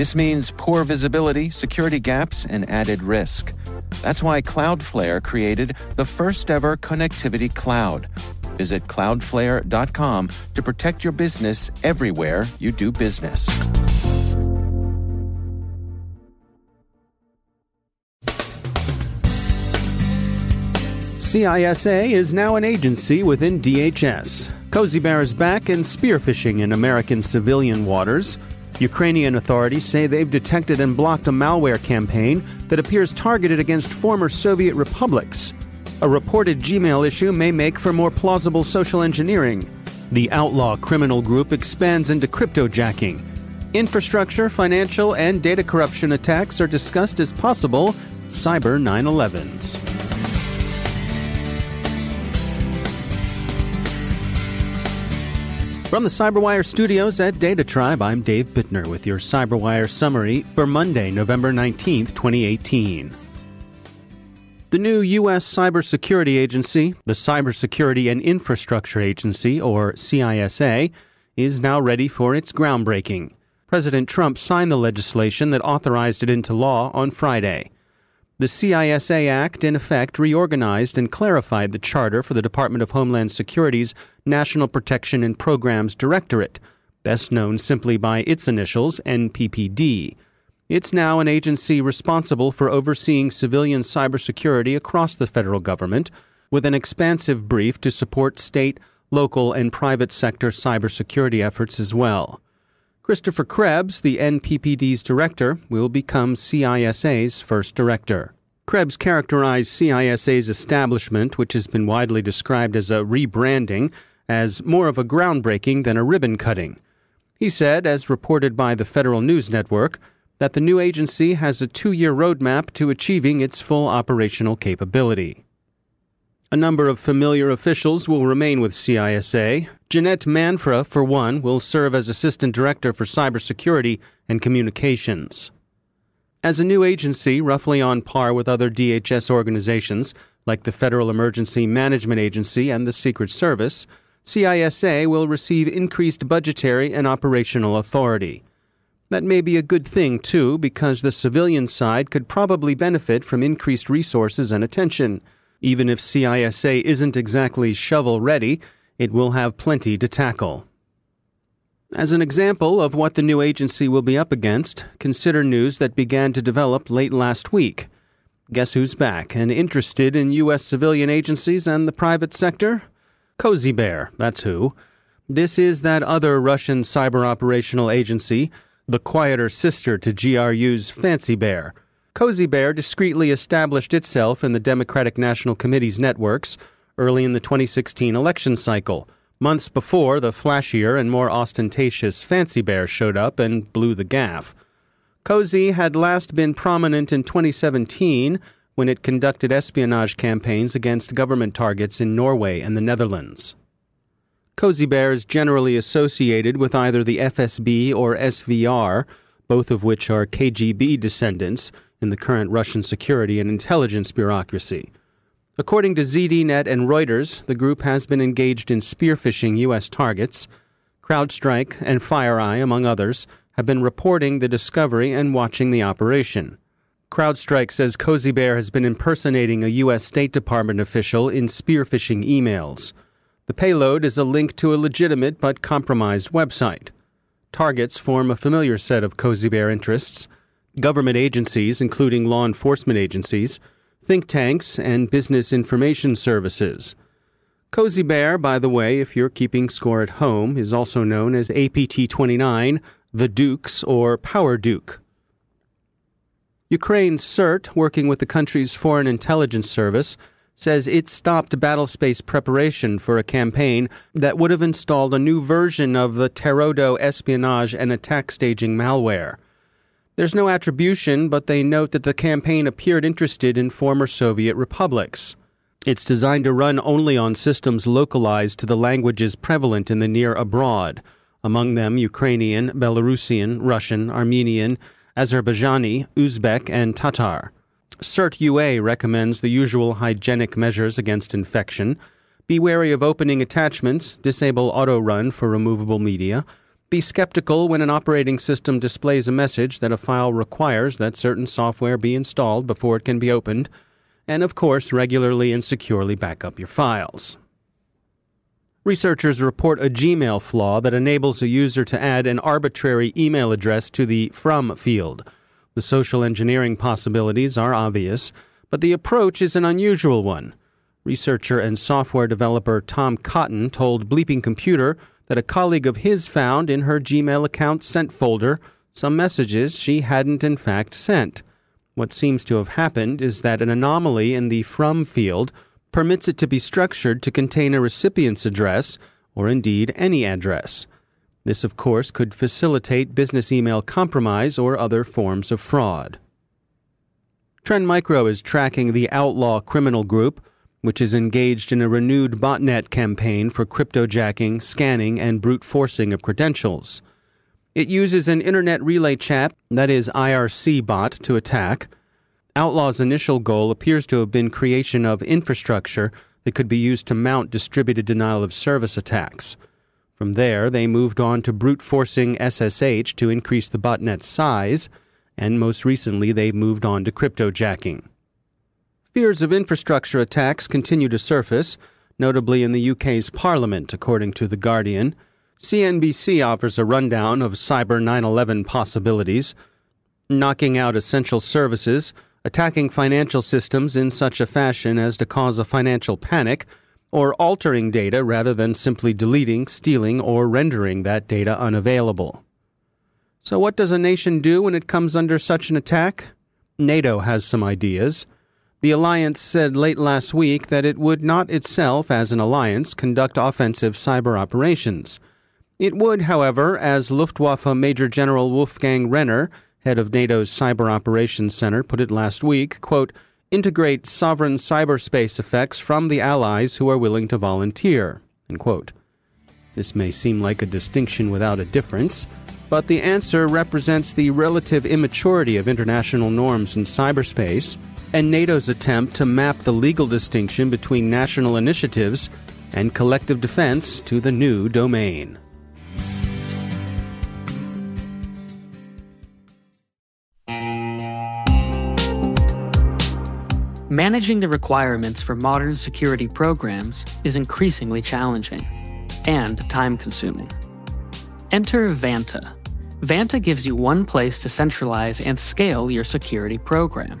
This means poor visibility, security gaps, and added risk. That's why Cloudflare created the first ever connectivity cloud. Visit cloudflare.com to protect your business everywhere you do business. CISA is now an agency within DHS. Cozy Bear is back and spearphishing in American civilian waters. Ukrainian authorities say they've detected and blocked a malware campaign that appears targeted against former Soviet republics. A reported Gmail issue may make for more plausible social engineering. The outlaw criminal group expands into cryptojacking. Infrastructure, financial, and data corruption attacks are discussed as possible cyber 9 11s. From the CyberWire studios at Data Tribe, I'm Dave Bittner with your CyberWire summary for Monday, November 19th, 2018. The new U.S. Cybersecurity Agency, the Cybersecurity and Infrastructure Agency, or CISA, is now ready for its groundbreaking. President Trump signed the legislation that authorized it into law on Friday. The CISA Act, in effect, reorganized and clarified the charter for the Department of Homeland Security's National Protection and Programs Directorate, best known simply by its initials, NPPD. It's now an agency responsible for overseeing civilian cybersecurity across the federal government, with an expansive brief to support state, local, and private sector cybersecurity efforts as well. Christopher Krebs, the NPPD's director, will become CISA's first director. Krebs characterized CISA's establishment, which has been widely described as a rebranding, as more of a groundbreaking than a ribbon cutting. He said, as reported by the Federal News Network, that the new agency has a two year roadmap to achieving its full operational capability. A number of familiar officials will remain with CISA. Jeanette Manfra, for one, will serve as Assistant Director for Cybersecurity and Communications. As a new agency, roughly on par with other DHS organizations, like the Federal Emergency Management Agency and the Secret Service, CISA will receive increased budgetary and operational authority. That may be a good thing, too, because the civilian side could probably benefit from increased resources and attention. Even if CISA isn't exactly shovel ready, it will have plenty to tackle. As an example of what the new agency will be up against, consider news that began to develop late last week. Guess who's back and interested in U.S. civilian agencies and the private sector? Cozy Bear, that's who. This is that other Russian cyber operational agency, the quieter sister to GRU's Fancy Bear Cozy Bear discreetly established itself in the Democratic National Committee's networks early in the 2016 election cycle, months before the flashier and more ostentatious Fancy Bear showed up and blew the gaff. Cozy had last been prominent in 2017 when it conducted espionage campaigns against government targets in Norway and the Netherlands. Cozy Bear is generally associated with either the FSB or SVR, both of which are KGB descendants in the current Russian security and intelligence bureaucracy. According to ZDNet and Reuters, the group has been engaged in spearphishing U.S. targets. CrowdStrike and FireEye, among others, have been reporting the discovery and watching the operation. CrowdStrike says Cozy Bear has been impersonating a U.S. State Department official in spearphishing emails. The payload is a link to a legitimate but compromised website. Targets form a familiar set of Cozy Bear interests government agencies, including law enforcement agencies, think tanks, and business information services. Cozy Bear, by the way, if you're keeping score at home, is also known as APT 29, the Dukes, or Power Duke. Ukraine's CERT, working with the country's foreign intelligence service, says it stopped battlespace preparation for a campaign that would have installed a new version of the Pterodo espionage and attack staging malware. There's no attribution, but they note that the campaign appeared interested in former Soviet republics. It's designed to run only on systems localized to the languages prevalent in the near abroad, among them Ukrainian, Belarusian, Russian, Armenian, Azerbaijani, Uzbek, and Tatar. CERT UA recommends the usual hygienic measures against infection. Be wary of opening attachments, disable auto run for removable media. Be skeptical when an operating system displays a message that a file requires that certain software be installed before it can be opened and of course, regularly and securely back up your files. Researchers report a Gmail flaw that enables a user to add an arbitrary email address to the From field. The social engineering possibilities are obvious, but the approach is an unusual one. Researcher and software developer Tim Cotten told Bleeping Computer that a colleague of his found in her Gmail account sent folder some messages she hadn't in fact sent. What seems to have happened is that an anomaly in the from field permits it to be structured to contain a recipient's address, or indeed any address. This, of course, could facilitate business email compromise or other forms of fraud. Trend Micro is tracking the outlaw criminal group, which is engaged in a renewed botnet campaign for cryptojacking, scanning, and brute forcing of credentials. It uses an Internet Relay Chat, that is IRC bot, to attack. Outlaw's initial goal appears to have been creation of infrastructure that could be used to mount distributed denial of service attacks. From there, they moved on to brute forcing SSH to increase the botnet's size, and most recently, they moved on to cryptojacking. Fears of infrastructure attacks continue to surface, notably in the UK's Parliament, according to The Guardian. CNBC offers a rundown of Cyber 9 11 possibilities, knocking out essential services, attacking financial systems in such a fashion as to cause a financial panic, or altering data rather than simply deleting, stealing, or rendering that data unavailable. So, what does a nation do when it comes under such an attack? NATO has some ideas. The alliance said late last week that it would not itself, as an alliance, conduct offensive cyber operations. It would, however, as Luftwaffe Major General Wolfgang Renner, head of NATO's Cyber Operations Center, put it last week, quote, integrate sovereign cyberspace effects from the allies who are willing to volunteer. end quote. This may seem like a distinction without a difference, but the answer represents the relative immaturity of international norms in cyberspace and NATO's attempt to map the legal distinction between national initiatives and collective defense to the new domain. Managing the requirements for modern security programs is increasingly challenging and time consuming. Enter Vanta. Vanta gives you one place to centralize and scale your security program.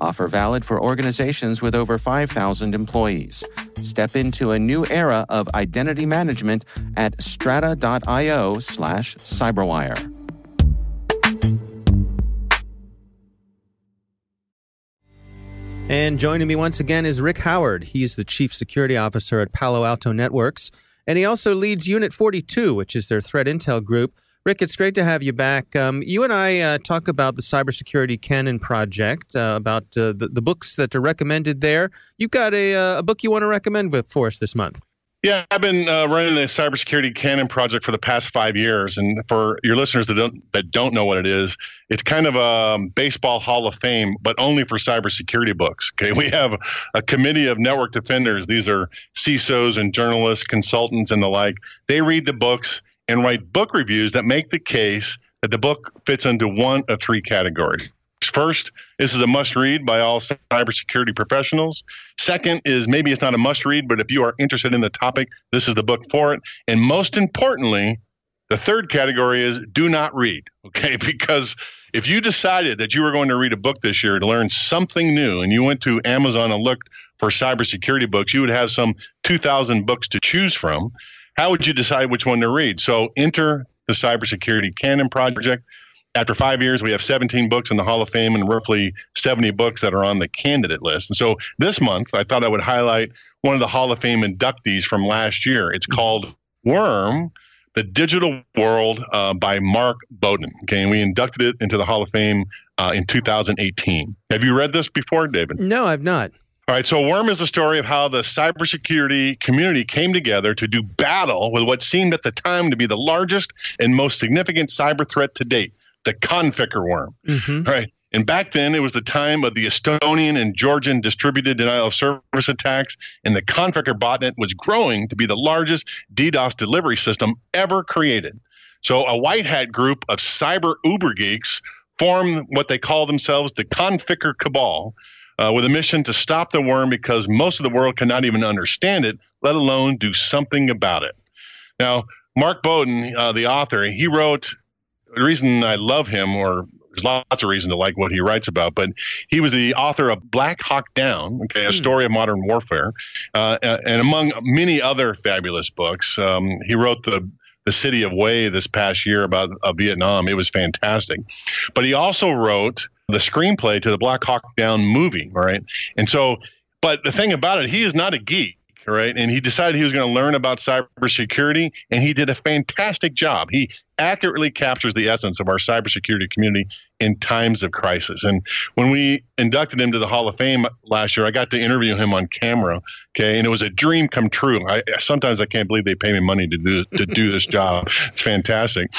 Offer valid for organizations with over 5,000 employees. Step into a new era of identity management at strata.io slash cyberwire. And joining me once again is Rick Howard. He's the Chief Security Officer at Palo Alto Networks, and he also leads Unit 42, which is their threat intel group. Rick, it's great to have you back. Um, you and I uh, talk about the Cybersecurity Canon Project, uh, about uh, the, the books that are recommended there. You've got a, uh, a book you want to recommend for us this month. Yeah, I've been uh, running the cybersecurity canon project for the past five years, and for your listeners that don't that don't know what it is, it's kind of a baseball Hall of Fame, but only for cybersecurity books. Okay, we have a committee of network defenders. These are CISOs and journalists, consultants, and the like. They read the books and write book reviews that make the case that the book fits into one of three categories. First, this is a must read by all cybersecurity professionals. Second is maybe it's not a must read, but if you are interested in the topic, this is the book for it. And most importantly, the third category is do not read, okay? Because if you decided that you were going to read a book this year to learn something new and you went to Amazon and looked for cybersecurity books, you would have some 2,000 books to choose from. How would you decide which one to read? So enter the Cybersecurity Canon Project after five years, we have 17 books in the Hall of Fame and roughly 70 books that are on the candidate list. And so this month, I thought I would highlight one of the Hall of Fame inductees from last year. It's called Worm. The Digital World uh, by Mark Bowden. Okay, and we inducted it into the Hall of Fame uh, in 2018. Have you read this before, David? No, I've not. All right, so Worm is the story of how the cybersecurity community came together to do battle with what seemed at the time to be the largest and most significant cyber threat to date the Conficker worm. Mm-hmm. Right. And back then, it was the time of the Estonian and Georgian distributed denial of service attacks, and the Conficker botnet was growing to be the largest DDoS delivery system ever created. So, a white hat group of cyber uber geeks formed what they call themselves the Conficker Cabal, uh, with a mission to stop the worm because most of the world cannot even understand it, let alone do something about it. Now, Mark Bowden, uh, the author, he wrote the reason I love him, or there's lots of reason to like what he writes about, but he was the author of Black Hawk Down, okay, a hmm. story of modern warfare, uh, and among many other fabulous books. Um, he wrote the the City of Hue this past year about uh, Vietnam. It was fantastic, but he also wrote the screenplay to the Black Hawk Down movie, right? And so, but the thing about it, he is not a geek right? And he decided he was going to learn about cybersecurity, and he did a fantastic job. He accurately captures the essence of our cybersecurity community in times of crisis. And when we inducted him to the Hall of Fame last year, I got to interview him on camera. Okay, and it was a dream come true. I sometimes I can't believe they pay me money to do to do this job. It's fantastic.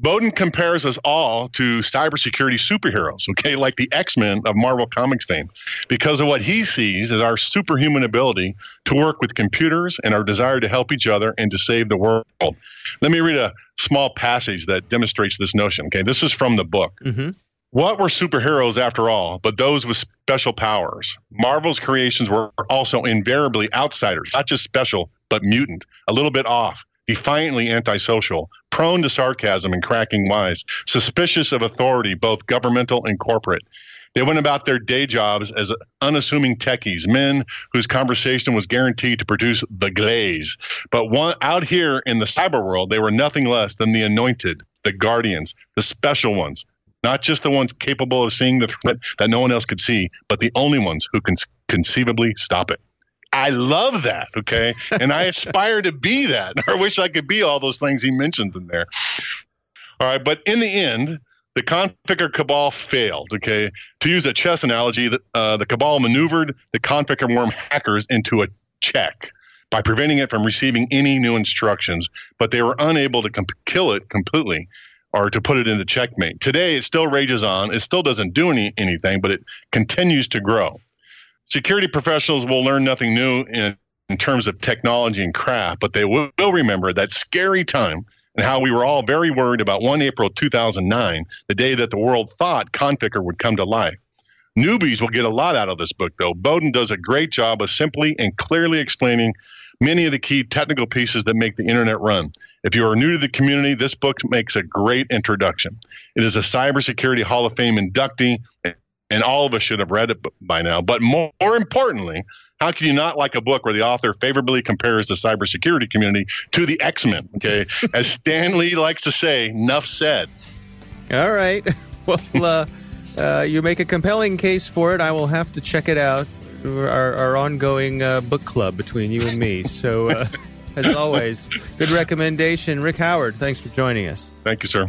Bowden compares us all to cybersecurity superheroes, okay, like the X Men of Marvel Comics fame, because of what he sees as our superhuman ability to work with computers and our desire to help each other and to save the world. Let me read a small passage that demonstrates this notion, okay? This is from the book. Mm-hmm. What were superheroes after all, but those with special powers? Marvel's creations were also invariably outsiders, not just special, but mutant, a little bit off defiantly antisocial, prone to sarcasm and cracking wise, suspicious of authority, both governmental and corporate. They went about their day jobs as unassuming techies, men whose conversation was guaranteed to produce the glaze. But one, out here in the cyber world, they were nothing less than the anointed, the guardians, the special ones, not just the ones capable of seeing the threat that no one else could see, but the only ones who can conceivably stop it. I love that. Okay. And I aspire to be that. I wish I could be all those things he mentioned in there. All right. But in the end, the Conficker cabal failed. Okay. To use a chess analogy, uh, the cabal maneuvered the Conficker worm hackers into a check by preventing it from receiving any new instructions, but they were unable to comp- kill it completely or to put it into checkmate. Today, it still rages on. It still doesn't do any, anything, but it continues to grow security professionals will learn nothing new in, in terms of technology and craft, but they will, will remember that scary time and how we were all very worried about 1 April 2009, the day that the world thought Conficker would come to life. Newbies will get a lot out of this book, though. Bowden does a great job of simply and clearly explaining many of the key technical pieces that make the internet run. If you are new to the community, this book makes a great introduction. It is a Cybersecurity Hall of Fame inductee, and all of us should have read it by now. But more, more importantly, how can you not like a book where the author favorably compares the cybersecurity community to the X Men? Okay, as Stan Lee likes to say, "Enough said." All right. Well, uh, uh, you make a compelling case for it. I will have to check it out. Our, our ongoing uh, book club between you and me. So, uh, as always, good recommendation, Rick Howard. Thanks for joining us. Thank you, sir.